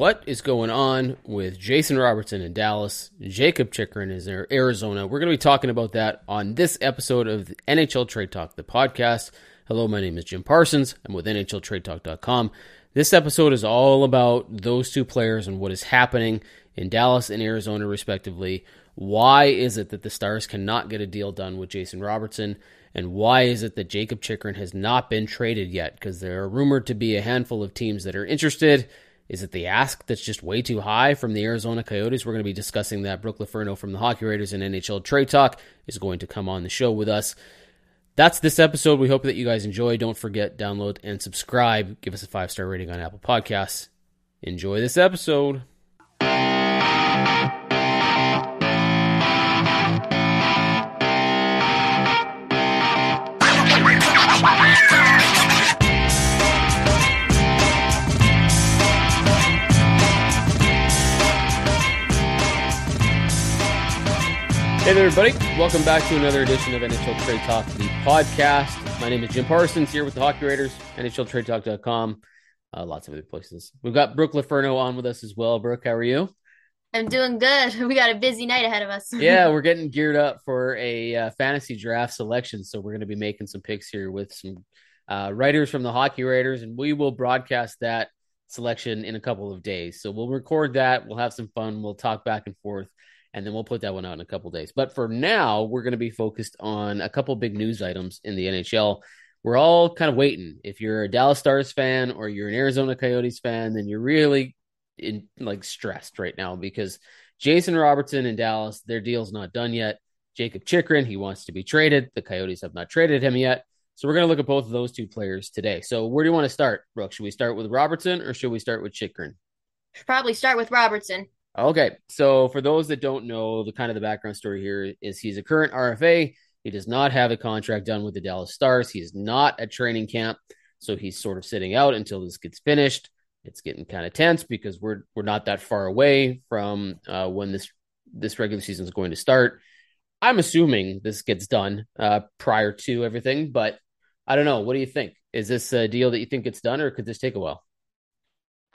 what is going on with Jason Robertson in Dallas, Jakob Chychrun is in Arizona. We're going to be talking about that on this episode of the NHL Trade Talk, the podcast. Hello, my name is Jim Parsons. I'm with NHLTradeTalk.com. This episode is all about those two players and what is happening in Dallas and Arizona, respectively. Why is it that the Stars cannot get a deal done with Jason Robertson? And why is it that Jakob Chychrun has not been traded yet? Because there are rumored to be a handful of teams that are interested. Is it the ask that's just way too high from the Arizona Coyotes? We're going to be discussing that. Brooke Laferno from the Hockey Writers and NHL Trade Talk is going to come on the show with us. That's this episode. We hope that you guys enjoy. Don't forget, download and subscribe. Give us a five star rating on Apple Podcasts. Enjoy this episode. Hey there, everybody. Welcome back to another edition of NHL Trade Talk, the podcast. My name is Jim Parsons here with the Hockey Writers, NHLTradeTalk.com, uh, lots of other places. We've got Brooke Laferno on with us as well. Brooke, how are you? I'm doing good. We got a busy night ahead of us. yeah, we're getting geared up for a uh, fantasy draft selection. So we're going to be making some picks here with some uh, writers from the Hockey Writers, and we will broadcast that selection in a couple of days. So we'll record that. We'll have some fun. We'll talk back and forth and then we'll put that one out in a couple days. But for now, we're going to be focused on a couple big news items in the NHL. We're all kind of waiting. If you're a Dallas Stars fan or you're an Arizona Coyotes fan, then you're really in like stressed right now because Jason Robertson in Dallas, their deal's not done yet. Jakob Chychrun, he wants to be traded. The Coyotes have not traded him yet. So we're going to look at both of those two players today. So where do you want to start, Brooke? Should we start with Robertson or should we start with Chychrun? Should probably start with Robertson. Okay, so for those that don't know, the kind of the background story here is he's a current RFA. He does not have a contract done with the Dallas Stars. He's not at training camp, so he's sort of sitting out until this gets finished. It's getting kind of tense because we're we're not that far away from uh, when this this regular season is going to start. I'm assuming this gets done uh, prior to everything, but I don't know. What do you think? Is this a deal that you think gets done, or could this take a while?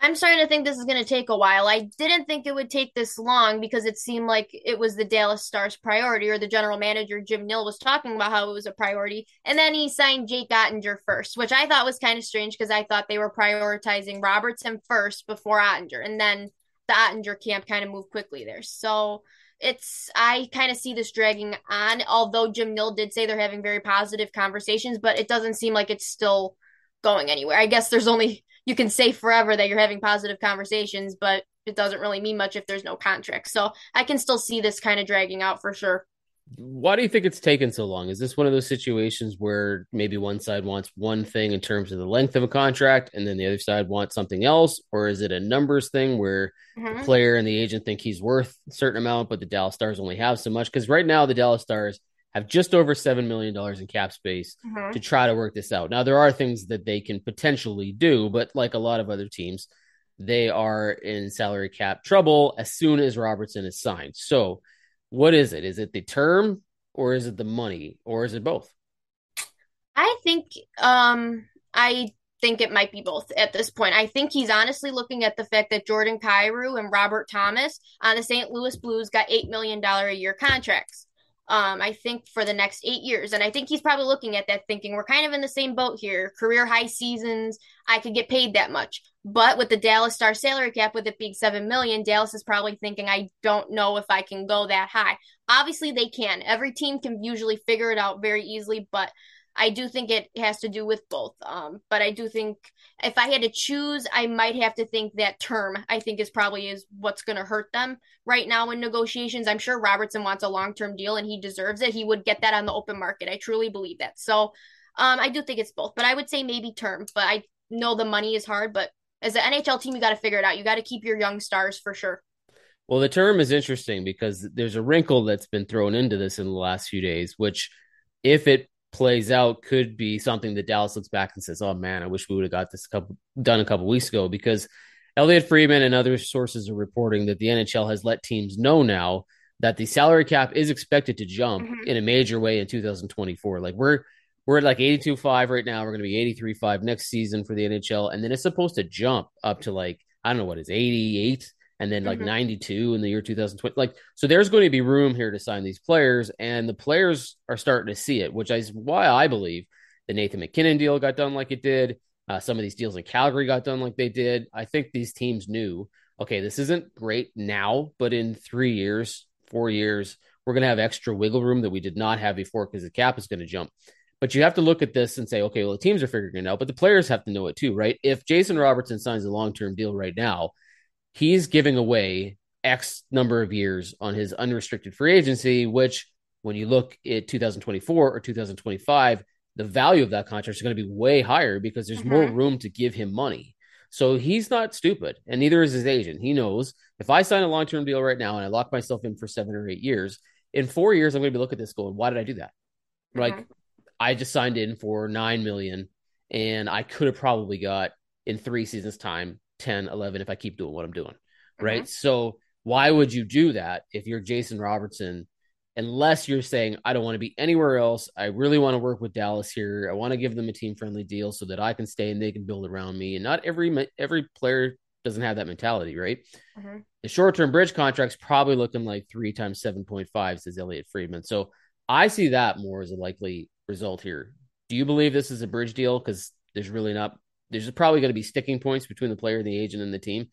I'm starting to think this is going to take a while. I didn't think it would take this long because it seemed like it was the Dallas Stars priority, or the general manager, Jim Nill, was talking about how it was a priority. And then he signed Jake Oettinger first, which I thought was kind of strange because I thought they were prioritizing Robertson first before Oettinger. And then the Oettinger camp kind of moved quickly there. So it's, I kind of see this dragging on, although Jim Nill did say they're having very positive conversations, but it doesn't seem like it's still going anywhere. I guess there's only you can say forever that you're having positive conversations, but it doesn't really mean much if there's no contract. So I can still see this kind of dragging out for sure. Why do you think it's taken so long? Is this one of those situations where maybe one side wants one thing in terms of the length of a contract and then the other side wants something else? Or is it a numbers thing where mm-hmm. the player and the agent think he's worth a certain amount, but the Dallas Stars only have so much? Because right now, the Dallas Stars have just over $7 million in cap space mm-hmm. to try to work this out. Now, there are things that they can potentially do, but like a lot of other teams, they are in salary cap trouble as soon as Robertson is signed. So, what is it? Is it the term or is it the money or is it both? I think um I think it might be both at this point. I think he's honestly looking at the fact that Jordan Kyrou and Robert Thomas on the St. Louis Blues got $8 million a year contracts um, I think for the next eight years. And I think he's probably looking at that thinking we're kind of in the same boat here. Career high seasons, I could get paid that much. But with the Dallas Star salary cap, with it being seven million, Dallas is probably thinking, I don't know if I can go that high. Obviously, they can. Every team can usually figure it out very easily, but I do think it has to do with both. Um, but I do think if I had to choose, I might have to think that term. I think is probably is what's going to hurt them right now in negotiations. I'm sure Robertson wants a long term deal and he deserves it. He would get that on the open market. I truly believe that. So um, I do think it's both, but I would say maybe term. But I know the money is hard. But as an NHL team, you got to figure it out. You got to keep your young stars for sure. Well, the term is interesting because there's a wrinkle that's been thrown into this in the last few days, which if it plays out could be something that Dallas looks back and says, "Oh man, I wish we would have got this a couple done a couple weeks ago." Because Elliotte Friedman and other sources are reporting that the NHL has let teams know now that the salary cap is expected to jump mm-hmm. in a major way in 2024. Like we're we're at like 82.5 right now. We're going to be 83.5 next season for the NHL, and then it's supposed to jump up to like I don't know what is 88 and then like mm-hmm. 92 in the year 2020. Like, so there's going to be room here to sign these players, and the players are starting to see it, which is why I believe the Nathan MacKinnon deal got done like it did. Uh, some of these deals in Calgary got done like they did. I think these teams knew, okay, this isn't great now, but in three years, four years, we're going to have extra wiggle room that we did not have before because the cap is going to jump. But you have to look at this and say, okay, well, the teams are figuring it out, but the players have to know it too, right? If Jason Robertson signs a long term deal right now, he's giving away X number of years on his unrestricted free agency, which when you look at 2024 or 2025, the value of that contract is going to be way higher because there's mm-hmm. more room to give him money. So he's not stupid, and neither is his agent. He knows if I sign a long term deal right now and I lock myself in for seven or eight years, in four years I'm going to be looking at this going, why did I do that? Mm-hmm. Like I just signed in for nine million, and I could have probably got in three seasons time 10, 11 if I keep doing what I'm doing, right? Mm-hmm. So why would you do that if you're Jason Robertson unless you're saying, I don't want to be anywhere else. I really want to work with Dallas here. I want to give them a team friendly deal so that I can stay and they can build around me. And not every every player doesn't have that mentality, right? Mm-hmm. The short term bridge contract's probably looking like three times 7.5, says Elliotte Friedman. So I see that more as a likely result here. Do you believe this is a bridge deal? Because there's really not, there's probably going to be sticking points between the player, the agent, and the team.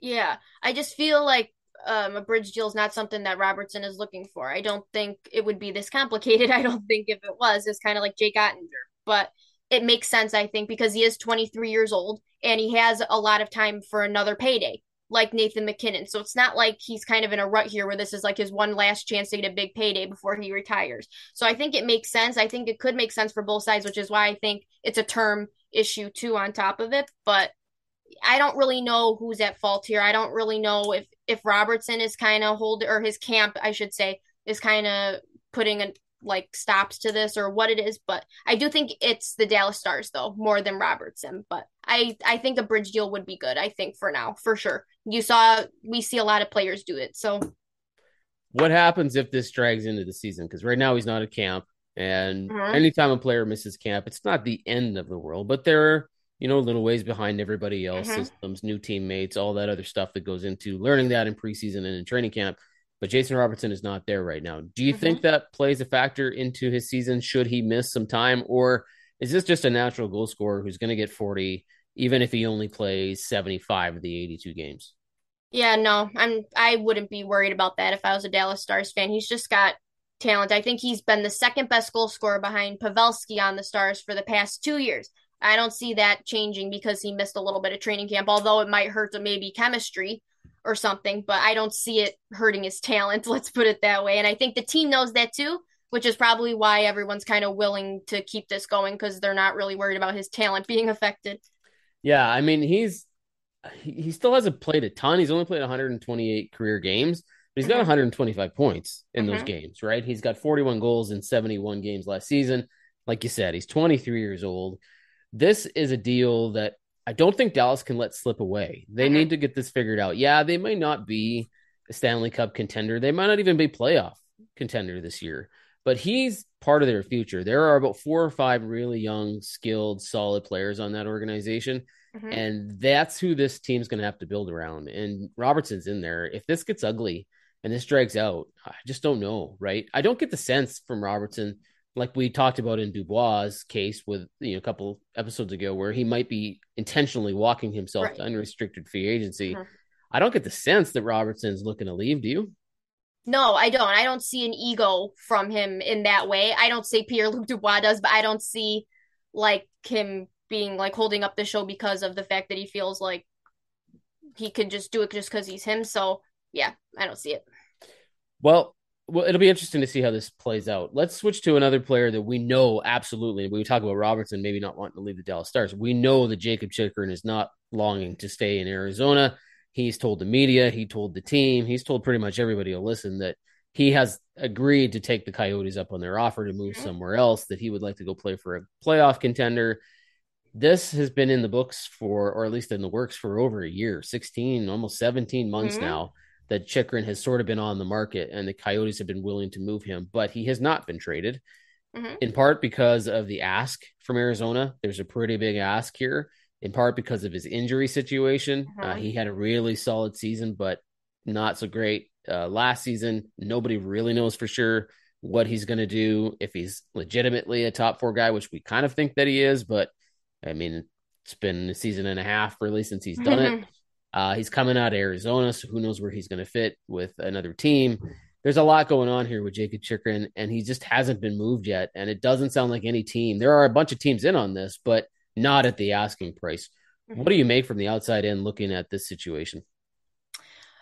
Yeah. I just feel like um, a bridge deal is not something that Robertson is looking for. I don't think it would be this complicated. I don't think if it was, it's kind of like Jake Oettinger. But it makes sense, I think, because he is 23 years old and he has a lot of time for another payday, like Nathan MacKinnon. So it's not like he's kind of in a rut here where this is like his one last chance to get a big payday before he retires. So I think it makes sense. I think it could make sense for both sides, which is why I think it's a term issue too on top of it. But I don't really know who's at fault here. I don't really know if if Robertson is kind of hold or his camp, I should say, is kind of putting a like stops to this or what it is. But I do think it's the Dallas Stars though more than Robertson. But I I think a bridge deal would be good. I think for now for sure. You saw we see a lot of players do it. So what happens if this drags into the season? Because right now he's not at camp. And mm-hmm. anytime a player misses camp, it's not the end of the world, but there are you know, little ways behind everybody else, mm-hmm. systems, new teammates, all that other stuff that goes into learning that in preseason and in training camp. But Jason Robertson is not there right now. Do you mm-hmm. think that plays a factor into his season? Should he miss some time, or is this just a natural goal scorer who's going to get 40, even if he only plays 75 of the 82 games? Yeah, no, I'm. I wouldn't be worried about that if I was a Dallas Stars fan. He's just got talent. I think he's been the second best goal scorer behind Pavelski on the Stars for the past two years. I don't see that changing because he missed a little bit of training camp, although it might hurt to maybe chemistry or something, but I don't see it hurting his talent, let's put it that way. And I think the team knows that too, which is probably why everyone's kind of willing to keep this going because they're not really worried about his talent being affected. Yeah, I mean, he's he still hasn't played a ton. He's only played 128 career games, but he's got mm-hmm. 125 points in those games, right? He's got 41 goals in 71 games last season. Like you said, he's 23 years old this is a deal that I don't think Dallas can let slip away. They need to get this figured out. Yeah, they may not be a Stanley Cup contender. They might not even be playoff contender this year, but he's part of their future. There are about four or five really young, skilled, solid players on that organization. Mm-hmm. And that's who this team's going to have to build around. And Robertson's in there. If this gets ugly and this drags out, I just don't know, right? I don't get the sense from Robertson – like we talked about in Dubois' case with you know a couple episodes ago, where he might be intentionally walking himself right. to unrestricted free agency. Mm-hmm. I don't get the sense that Robertson's looking to leave. Do you? No, I don't. I don't see an ego from him in that way. I don't say Pierre Luc Dubois does, but I don't see like him being like holding up the show because of the fact that he feels like he could just do it just because he's him. So yeah, I don't see it. Well, well, it'll be interesting to see how this plays out. Let's switch to another player that we know absolutely. We talk about Robertson maybe not wanting to leave the Dallas Stars. We know that Jakob Chychrun is not longing to stay in Arizona. He's told the media, he told the team, he's told pretty much everybody who listen that he has agreed to take the Coyotes up on their offer to move mm-hmm. somewhere else, that he would like to go play for a playoff contender. This has been in the books for, or at least in the works for over a year, 16, almost 17 months mm-hmm. now that Chychrun has sort of been on the market and the Coyotes have been willing to move him, but he has not been traded. Mm-hmm. In part because of the ask from Arizona. There's a pretty big ask here. in part because of his injury situation. Uh, Uh-huh. he had a really solid season, but not so great uh, last season. Nobody really knows for sure what he's going to do if he's legitimately a top four guy, which we kind of think that he is. But I mean, it's been a season and a half really since he's done it. Uh, he's coming out of Arizona, so who knows where he's going to fit with another team. There's a lot going on here with Jakob Chychrun, and he just hasn't been moved yet. And it doesn't sound like any team. There are a bunch of teams in on this, but not at the asking price. What do you make from the outside in looking at this situation?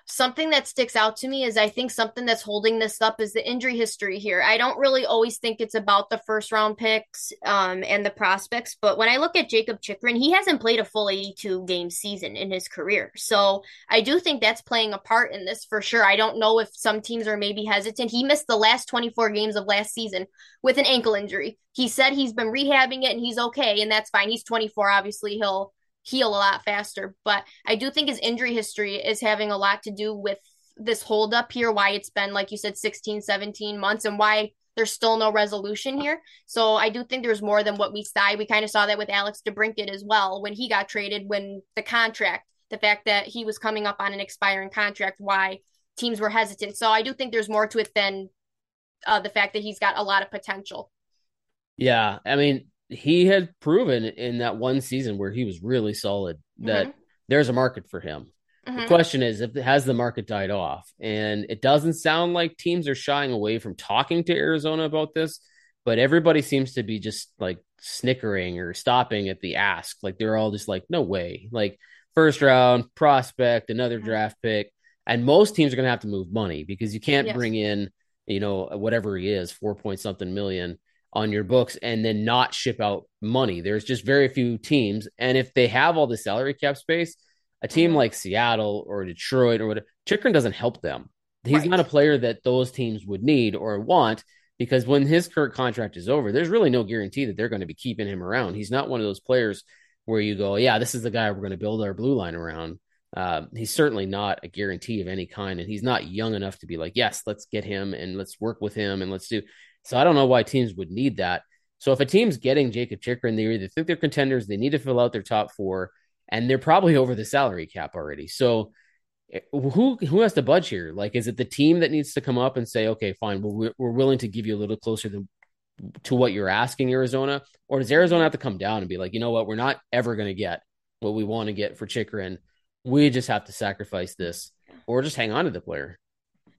Something that sticks out to me is I think something that's holding this up is the injury history here. I don't really always think it's about the first round picks um, and the prospects, but when I look at Jakob Chychrun, he hasn't played a full 82 game season in his career. So I do think that's playing a part in this for sure. I don't know if some teams are maybe hesitant. He missed the last 24 games of last season with an ankle injury. He said he's been rehabbing it and he's okay, and that's fine. He's 24. Obviously, he'll heal a lot faster. But I do think his injury history is having a lot to do with this holdup here, why it's been, like you said, 16, 17 months, and why there's still no resolution here. So I do think there's more than what we saw. We kind of saw that with Alex DeBrincat as well when he got traded, when the contract, the fact that he was coming up on an expiring contract, why teams were hesitant. So I do think there's more to it than uh, the fact that he's got a lot of potential. Yeah, I mean, he had proven in that one season where he was really solid that mm-hmm. there's a market for him. Mm-hmm. The question is if has the market died off? And it doesn't sound like teams are shying away from talking to Arizona about this, but everybody seems to be just like snickering or stopping at the ask. Like they're all just like, no way. Like first round prospect, another mm-hmm. draft pick. And most teams are going to have to move money because you can't yes. bring in, you know, whatever he is, four point something million on your books and then not ship out money. There's just very few teams. And if they have all the salary cap space, a team mm-hmm. like Seattle or Detroit or whatever, Chychrun doesn't help them. He's right. not a player that those teams would need or want because when his current contract is over, there's really no guarantee that they're going to be keeping him around. He's not one of those players where you go, yeah, this is the guy we're going to build our blue line around. Uh, he's certainly not a guarantee of any kind, and he's not young enough to be like, yes, let's get him and let's work with him and let's do. So I don't know why teams would need that. So if a team's getting Jakob Chychrun, they either think they're contenders, they need to fill out their top four, and they're probably over the salary cap already. So eh, who who has to budge here? Like, is it the team that needs to come up and say, okay, fine, we're, we're willing to give you a little closer than to what you're asking Arizona, or does Arizona have to come down and be like, you know what, we're not ever going to get what we want to get for Chychrun. We just have to sacrifice this, or just hang on to the player.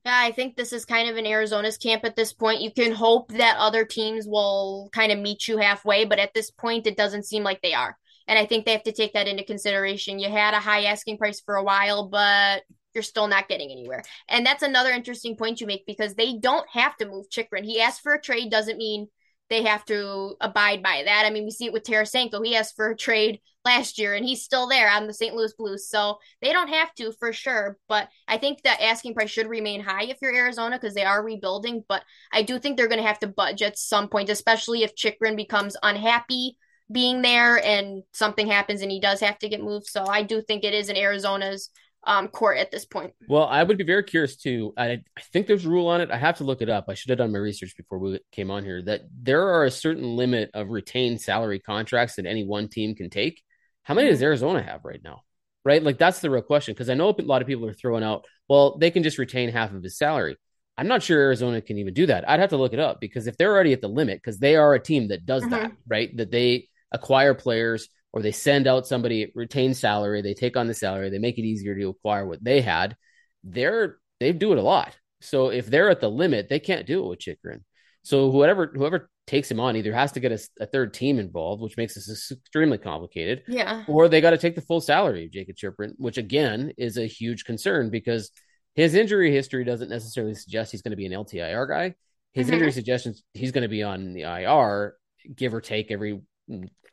Yeah, I think this is kind of in Arizona's camp at this point. You can hope that other teams will kind of meet you halfway, but at this point, it doesn't seem like they are. And I think they have to take that into consideration. You had a high asking price for a while, but you're still not getting anywhere. And that's another interesting point you make because they don't have to move Chychrun. He asked for a trade doesn't mean they have to abide by that. I mean, we see it with Tarasenko. He asked for a trade last year and he's still there on the St. Louis Blues. So they don't have to for sure. But I think that asking price should remain high if you're Arizona because they are rebuilding. But I do think they're going to have to budge at some point, especially if Chychrun becomes unhappy being there and something happens and he does have to get moved. So I do think it is in Arizona's um, court at this point. Well, I would be very curious too. I, I think there's a rule on it. I have to look it up. I should have done my research before we came on here that there are a certain limit of retained salary contracts that any one team can take. How many does mm-hmm. Arizona have right now? Right? Like that's the real question because I know a lot of people are throwing out, well, they can just retain half of his salary. I'm not sure Arizona can even do that. I'd have to look it up because if they're already at the limit, because they are a team that does mm-hmm. that, right? That they acquire players or they send out somebody retain salary, they take on the salary, they make it easier to acquire what they had. They're they do it a lot. So if they're at the limit, they can't do it with Chychrun. So whoever whoever takes him on either has to get a, a, third team involved, which makes this extremely complicated. Yeah. Or they got to take the full salary of Jakob Chychrun, which again is a huge concern because his injury history doesn't necessarily suggest he's going to be an LTIR guy. His mm-hmm. injury suggestions he's going to be on the IR, give or take every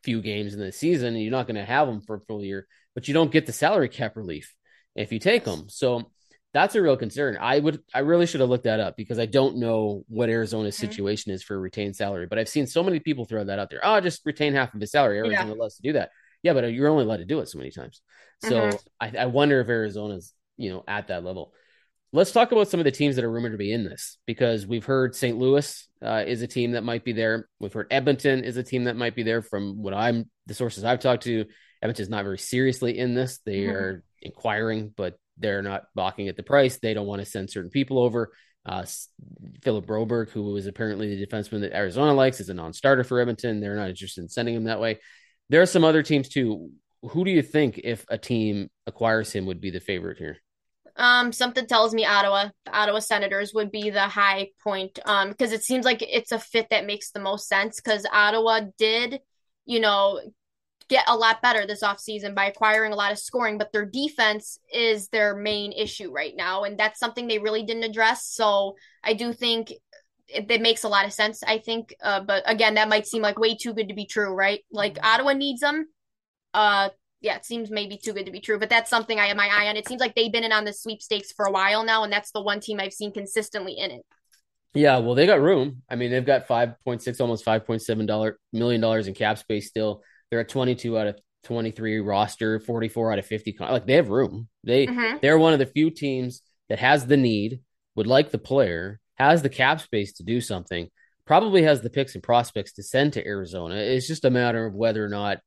few games in the season, and you're not going to have them for a full year, but you don't get the salary cap relief if you take them. So that's a real concern. I would, I really should have looked that up because I don't know what Arizona's mm-hmm. situation is for retained salary, but I've seen so many people throw that out there. Oh, just retain half of his salary. Arizona yeah. loves to do that. Yeah, but you're only allowed to do it so many times. So mm-hmm. I, I wonder if Arizona's, you know, at that level. Let's talk about some of the teams that are rumored to be in this because we've heard St. Louis uh, is a team that might be there. We've heard Edmonton is a team that might be there from what I'm the sources I've talked to. Edmonton's not very seriously in this. They mm-hmm. are inquiring, but they're not balking at the price. They don't want to send certain people over. Uh, Philip Broberg, who is apparently the defenseman that Arizona likes, is a non-starter for Edmonton. They're not interested in sending him that way. There are some other teams too. Who do you think, if a team acquires him, would be the favorite here? Um, something tells me Ottawa, the Ottawa Senators would be the high point. Um, because it seems like it's a fit that makes the most sense. Because Ottawa did, you know, get a lot better this offseason by acquiring a lot of scoring, but their defense is their main issue right now. And that's something they really didn't address. So I do think it, it makes a lot of sense, I think. Uh, but again, that might seem like way too good to be true, right? Like Ottawa needs them. Uh, yeah, it seems maybe too good to be true, but that's something I have my eye on. It seems like they've been in on the sweepstakes for a while now, and that's the one team I've seen consistently in it. Yeah, well, they got room. I mean, they've got five point six, almost five point seven dollar million dollars in cap space still. They're at 22 out of 23 roster, 44 out of 50. Like they have room. They mm-hmm. they're one of the few teams that has the need, would like the player, has the cap space to do something, probably has the picks and prospects to send to Arizona. It's just a matter of whether or not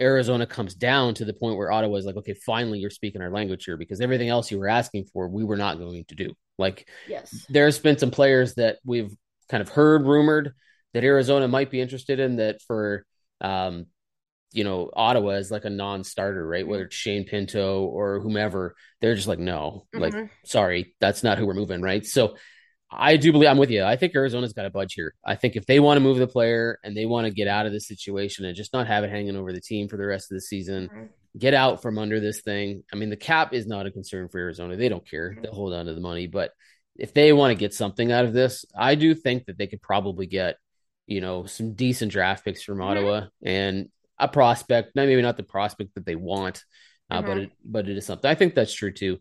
Arizona comes down to the point where Ottawa is like, okay, finally you're speaking our language here because everything else you were asking for, we were not going to do. Like, yes, there's been some players that we've kind of heard rumored that Arizona might be interested in that for um, you know, Ottawa is like a non-starter, right? Whether it's Shane Pinto or whomever, they're just like, no, mm-hmm. like, sorry, that's not who we're moving, right? So I do believe I'm with you. I think Arizona's got a budge here. I think if they want to move the player and they want to get out of this situation and just not have it hanging over the team for the rest of the season, mm-hmm. get out from under this thing. I mean, the cap is not a concern for Arizona. They don't care. Mm-hmm. They'll hold on to the money. But if they want to get something out of this, I do think that they could probably get, you know, some decent draft picks from mm-hmm. Ottawa. And a prospect, maybe not the prospect that they want, uh, mm-hmm. but it, but it is something. I think that's true too.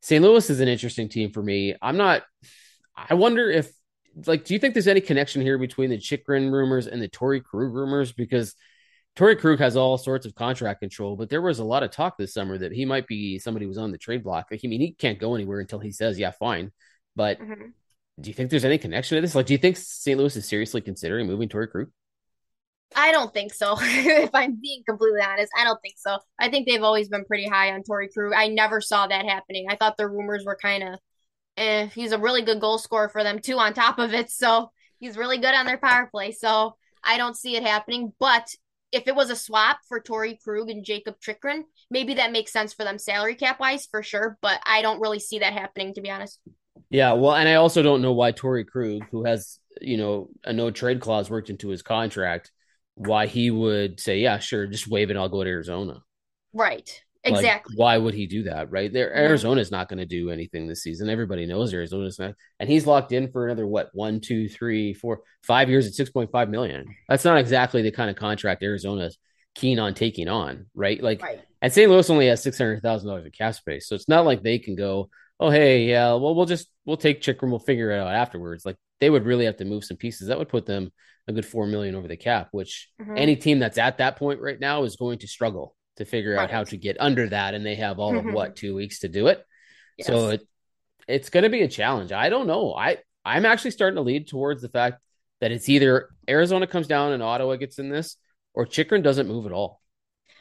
St. Louis is an interesting team for me. I'm not. I wonder if, like, do you think there's any connection here between the Chychrun rumors and the Torey Krug rumors? Because Torey Krug has all sorts of contract control, but there was a lot of talk this summer that he might be somebody who's on the trade block. Like, I mean, he can't go anywhere until he says, "Yeah, fine." But mm-hmm. do you think there's any connection to this? Like, do you think St. Louis is seriously considering moving Torey Krug? I don't think so. if I'm being completely honest, I don't think so. I think they've always been pretty high on Torey Krug. I never saw that happening. I thought the rumors were kind of, eh, he's a really good goal scorer for them too. On top of it, so he's really good on their power play. So I don't see it happening. But if it was a swap for Torey Krug and Jakob Chychrun, maybe that makes sense for them salary cap wise for sure. But I don't really see that happening to be honest. Yeah, well, and I also don't know why Torey Krug, who has you know a no trade clause worked into his contract why he would say, yeah, sure, just waive it. I'll go to Arizona. Right. Exactly. Like, why would he do that? Right there, Arizona's not going to do anything this season. Everybody knows Arizona's not, and he's locked in for another what one, two, three, four, five years at six point five million. That's not exactly the kind of contract Arizona's keen on taking on, right? Like, right. and St. Louis only has six hundred thousand dollars of cap space, so it's not like they can go, oh hey, yeah, well we'll just we'll take Chychrun, we'll figure it out afterwards. Like they would really have to move some pieces. That would put them a good four million over the cap, which mm-hmm. any team that's at that point right now is going to struggle to figure right. out how to get under that, and they have all mm-hmm. of what two weeks to do it. Yes. So it it's going to be a challenge. I don't know. I I'm actually starting to lead towards the fact that it's either Arizona comes down and Ottawa gets in this, or Chychrun doesn't move at all.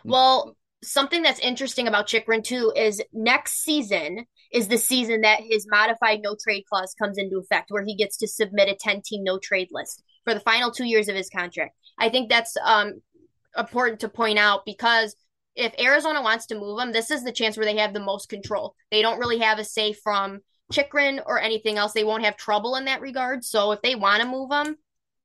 Well, something that's interesting about Chychrun too is next season is the season that his modified no trade clause comes into effect, where he gets to submit a 10 team no trade list for the final two years of his contract. I think that's um, important to point out because if Arizona wants to move him, this is the chance where they have the most control. They don't really have a say from Chychrun or anything else. They won't have trouble in that regard. So if they want to move him,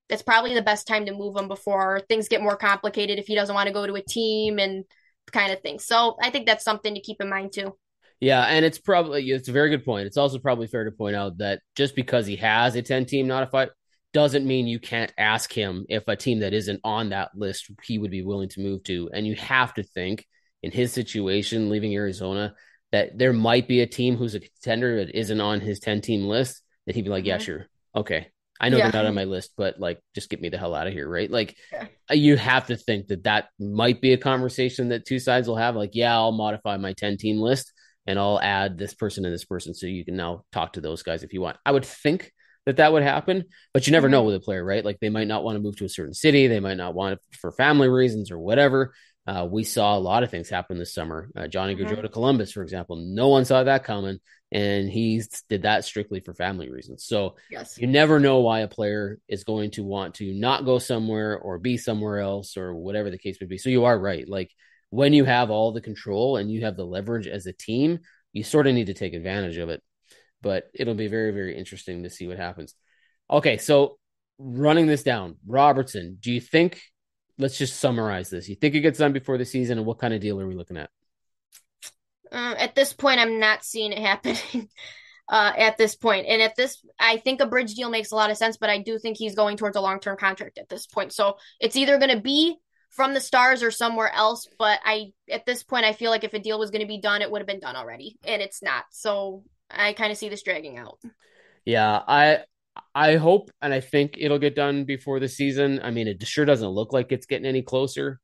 that's probably the best time to move him before things get more complicated if he doesn't want to go to a team and kind of thing. So I think that's something to keep in mind too. Yeah, and it's probably it's a very good point. It's also probably fair to point out that just because he has a 10 team notified doesn't mean you can't ask him if a team that isn't on that list he would be willing to move to. And you have to think in his situation, leaving Arizona, that there might be a team who's a contender that isn't on his 10 team list that he'd be like, mm-hmm. yeah, sure. Okay. I know yeah. they're not on my list, but like, just get me the hell out of here. Right. Like, yeah. you have to think that that might be a conversation that two sides will have. Like, yeah, I'll modify my 10 team list and I'll add this person and this person. So you can now talk to those guys if you want. I would think that that would happen, but you never know mm-hmm. with a player, right? Like they might not want to move to a certain city, they might not want it for family reasons or whatever. Uh, we saw a lot of things happen this summer. Uh, Johnny mm-hmm. Gaudreau to Columbus, for example, no one saw that coming, and he did that strictly for family reasons. So yes. you never know why a player is going to want to not go somewhere or be somewhere else or whatever the case may be. So you are right. Like when you have all the control and you have the leverage as a team, you sort of need to take advantage of it. But it'll be very, very interesting to see what happens. Okay, so running this down, Robertson, do you think? Let's just summarize this. You think it gets done before the season, and what kind of deal are we looking at? Uh, at this point, I'm not seeing it happening. uh, at this point, and at this, I think a bridge deal makes a lot of sense, but I do think he's going towards a long term contract at this point. So it's either going to be from the stars or somewhere else. But I, at this point, I feel like if a deal was going to be done, it would have been done already, and it's not. So I kind of see this dragging out. Yeah, I I hope and I think it'll get done before the season. I mean, it sure doesn't look like it's getting any closer.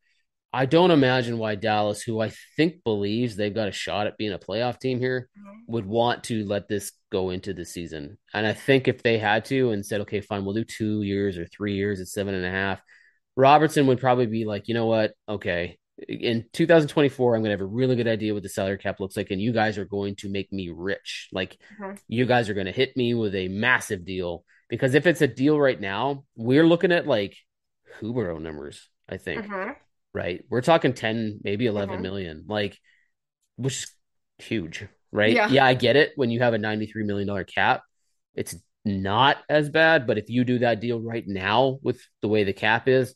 I don't imagine why Dallas, who I think believes they've got a shot at being a playoff team here, mm-hmm. would want to let this go into the season. And I think if they had to and said, okay, fine, we'll do two years or three years at seven and a half, Robertson would probably be like, you know what? Okay, in 2024 i'm going to have a really good idea what the salary cap looks like and you guys are going to make me rich like mm-hmm. you guys are going to hit me with a massive deal because if it's a deal right now we're looking at like Huberdeau numbers i think mm-hmm. right we're talking 10 maybe 11 mm-hmm. million, like which is huge right yeah. yeah i get it when you have a 93 million dollar cap it's not as bad but if you do that deal right now with the way the cap is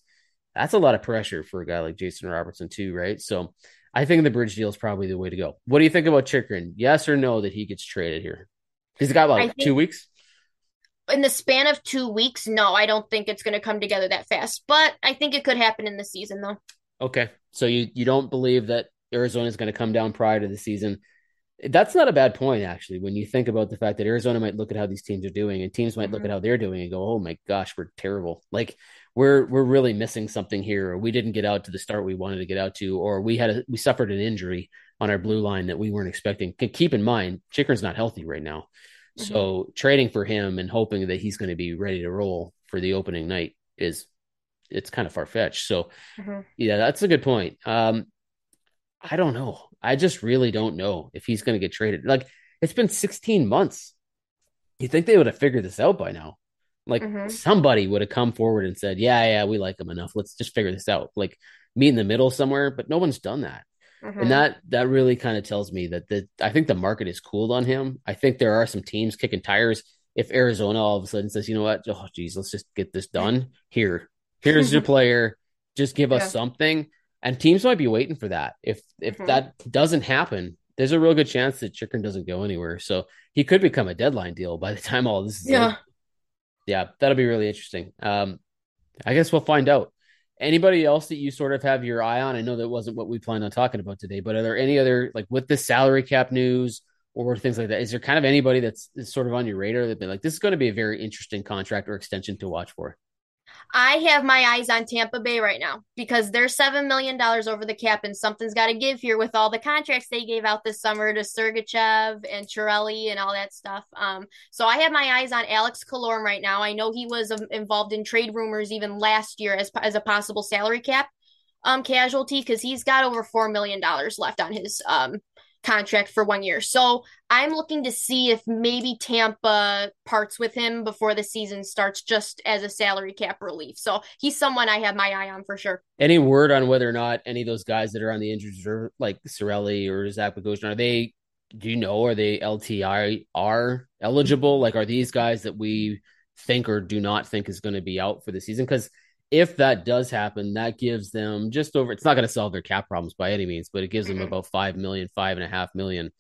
that's a lot of pressure for a guy like Jason Robertson too, right? So I think the bridge deal is probably the way to go. What do you think about Chychrun? Yes or no that he gets traded here? He's got like two weeks. In the span of two weeks, no, I don't think it's going to come together that fast. But I think it could happen in the season, though. Okay, so you you don't believe that Arizona is going to come down prior to the season? That's not a bad point, actually, when you think about the fact that Arizona might look at how these teams are doing, and teams might mm-hmm. look at how they're doing and go, "Oh my gosh, we're terrible." Like we're we're really missing something here, or we didn't get out to the start we wanted to get out to, or we had a, we suffered an injury on our blue line that we weren't expecting. Keep in mind, Chychrun's not healthy right now, mm-hmm. so trading for him and hoping that he's going to be ready to roll for the opening night is it's kind of far fetched. So, mm-hmm. yeah, that's a good point. Um, I don't know. I just really don't know if he's going to get traded. Like it's been 16 months. You think they would have figured this out by now? Like mm-hmm. somebody would have come forward and said, "Yeah, yeah, we like him enough. Let's just figure this out." Like meet in the middle somewhere, but no one's done that. Mm-hmm. And that that really kind of tells me that the I think the market is cooled on him. I think there are some teams kicking tires. If Arizona all of a sudden says, "You know what? Oh, geez, let's just get this done. Here, here's your player. Just give us something." And teams might be waiting for that. If if mm-hmm. that doesn't happen, there's a real good chance that Chychrun doesn't go anywhere. So he could become a deadline deal by the time all this is yeah yeah, that'll be really interesting. Um, I guess we'll find out. Anybody else that you sort of have your eye on? I know that wasn't what we planned on talking about today, but are there any other like with the salary cap news or things like that? Is there kind of anybody that's sort of on your radar that be like this is going to be a very interesting contract or extension to watch for? I have my eyes on Tampa Bay right now because they're seven million dollars over the cap, and something's got to give here with all the contracts they gave out this summer to Sergachev and Cirelli and all that stuff. Um, so I have my eyes on Alex Killorn right now. I know he was um, involved in trade rumors even last year as as a possible salary cap um casualty because he's got over four million dollars left on his um contract for one year. So I'm looking to see if maybe Tampa parts with him before the season starts just as a salary cap relief. So he's someone I have my eye on for sure. Any word on whether or not any of those guys that are on the injured reserve, like Cirelli or Zach Bogosian, are they, do you know, are they LTIR eligible? Like, are these guys that we think or do not think is going to be out for the season? Because if that does happen, that gives them just over. It's not going to solve their cap problems by any means, but it gives them about five million, five and a half million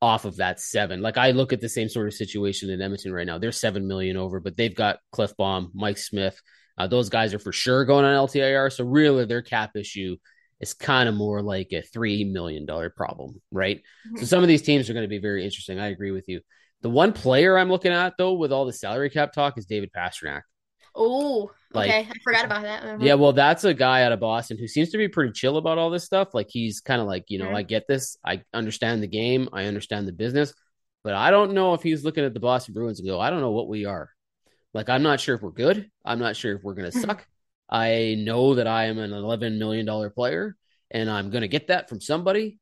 off of that seven. Like I look at the same sort of situation in Edmonton right now. They're seven million over, but they've got Klefbom, Mike Smith. Uh, those guys are for sure going on LTIR. So really, their cap issue is kind of more like a three million dollar problem, right? Mm-hmm. So some of these teams are going to be very interesting. I agree with you. The one player I'm looking at though, with all the salary cap talk, is David Pastrnak. Oh, like, okay. I forgot about that. Uh-huh. Yeah, well, that's a guy out of Boston who seems to be pretty chill about all this stuff. Like he's kind of like, you know, mm-hmm. I get this. I understand the game. I understand the business. But I don't know if he's looking at the Boston Bruins and go, I don't know what we are. Like, I'm not sure if we're good. I'm not sure if we're going to suck. I know that I am an $11 million player and I'm going to get that from somebody.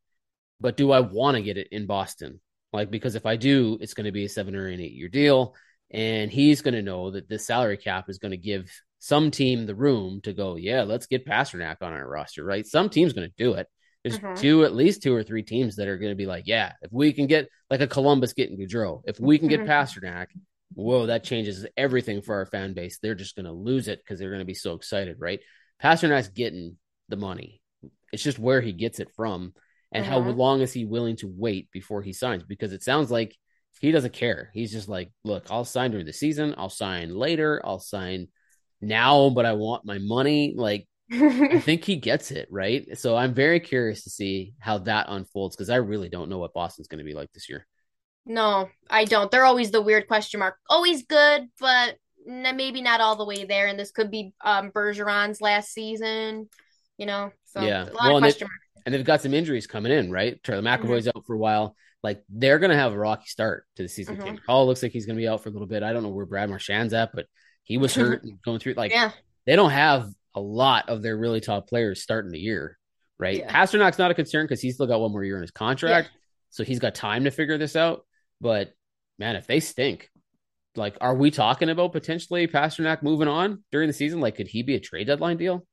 But do I want to get it in Boston? Like, because if I do, it's going to be a seven or an eight year deal. And he's going to know that this salary cap is going to give some team the room to go, yeah, let's get Pastrnak on our roster, right? Some team's going to do it. There's mm-hmm. two, at least two or three teams that are going to be like, yeah, if we can get like a Columbus getting Gaudreau, if we can get mm-hmm. Pastrnak, whoa, that changes everything for our fan base. They're just going to lose it because they're going to be so excited, right? Pastrnak's getting the money. It's just where he gets it from and how mm-hmm. long is he willing to wait before he signs? Because it sounds like he doesn't care. He's just like, look, I'll sign during the season. I'll sign later. I'll sign now, but I want my money. Like, I think he gets it, right? So I'm very curious to see how that unfolds because I really don't know what Boston's going to be like this year. No, I don't. They're always the weird question mark. Always good, but maybe not all the way there. And this could be um, Bergeron's last season, you know? So yeah. a lot well, of question marks and they've got some injuries coming in, right? Charlie McAvoy's mm-hmm. out for a while. Like they're gonna have a rocky start to the season. Mm-hmm. Hall looks like he's gonna be out for a little bit. I don't know where Brad Marchand's at, but he was hurt going through. Like yeah. they don't have a lot of their really top players starting the year, right? Yeah. Pastrnak's not a concern because he's still got one more year in his contract, yeah. so he's got time to figure this out. But man, if they stink, like, are we talking about potentially Pastrnak moving on during the season? Like, could he be a trade deadline deal?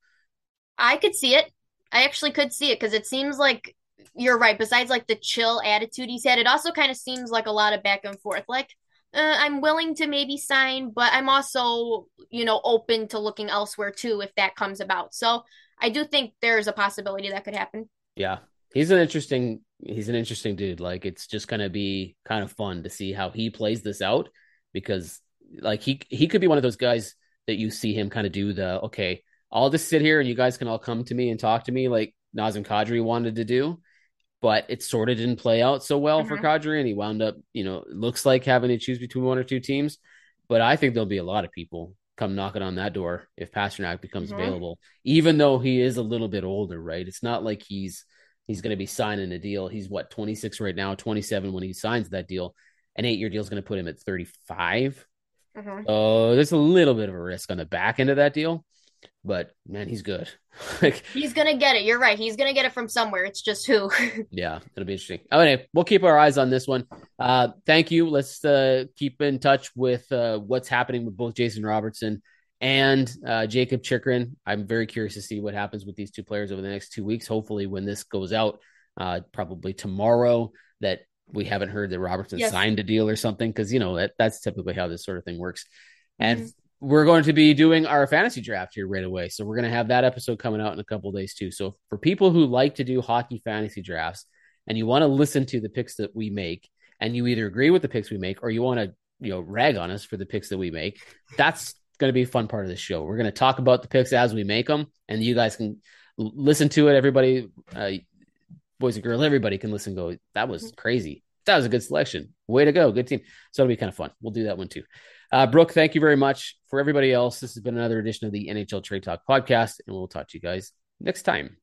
I could see it. I actually could see it because it seems like you're right. Besides like the chill attitude he's had, it also kind of seems like a lot of back and forth. Like uh, I'm willing to maybe sign, but I'm also you know open to looking elsewhere too if that comes about. So I do think there's a possibility that could happen. Yeah, he's an interesting he's an interesting dude. Like it's just gonna be kind of fun to see how he plays this out because like he he could be one of those guys that you see him kind of do the okay I'll just sit here and you guys can all come to me and talk to me like Nazem Kadri wanted to do. But it sort of didn't play out so well mm-hmm. for Kadri, and he wound up, you know, looks like having to choose between one or two teams. But I think there'll be a lot of people come knocking on that door if Pastrnak becomes mm-hmm. available, even though he is a little bit older, right? It's not like he's he's going to be signing a deal. He's what 26 right now, 27 when he signs that deal. An eight year deal is going to put him at 35. Mm-hmm. So there's a little bit of a risk on the back end of that deal but man, he's good. like he's gonna get it. You're right. He's gonna get it from somewhere. It's just who. yeah, it'll be interesting. Oh, anyway, we'll keep our eyes on this one. Uh, thank you. Let's uh, keep in touch with uh, what's happening with both Jason Robertson and uh, Jakob Chychrun. I'm very curious to see what happens with these two players over the next two weeks. Hopefully, when this goes out, uh, probably tomorrow, that we haven't heard that Robertson yes. signed a deal or something because you know that that's typically how this sort of thing works. And mm-hmm we're going to be doing our fantasy draft here right away. So we're going to have that episode coming out in a couple days too. So for people who like to do hockey fantasy drafts and you want to listen to the picks that we make and you either agree with the picks we make or you want to, you know, rag on us for the picks that we make, that's going to be a fun part of the show. We're going to talk about the picks as we make them and you guys can listen to it. Everybody, uh, boys and girls, everybody can listen go, that was crazy. That was a good selection. Way to go. Good team. So it'll be kind of fun. We'll do that one too. Uh, Brooke, thank you very much. For everybody else, this has been another edition of the NHL Trade Talk podcast, and we'll talk to you guys next time.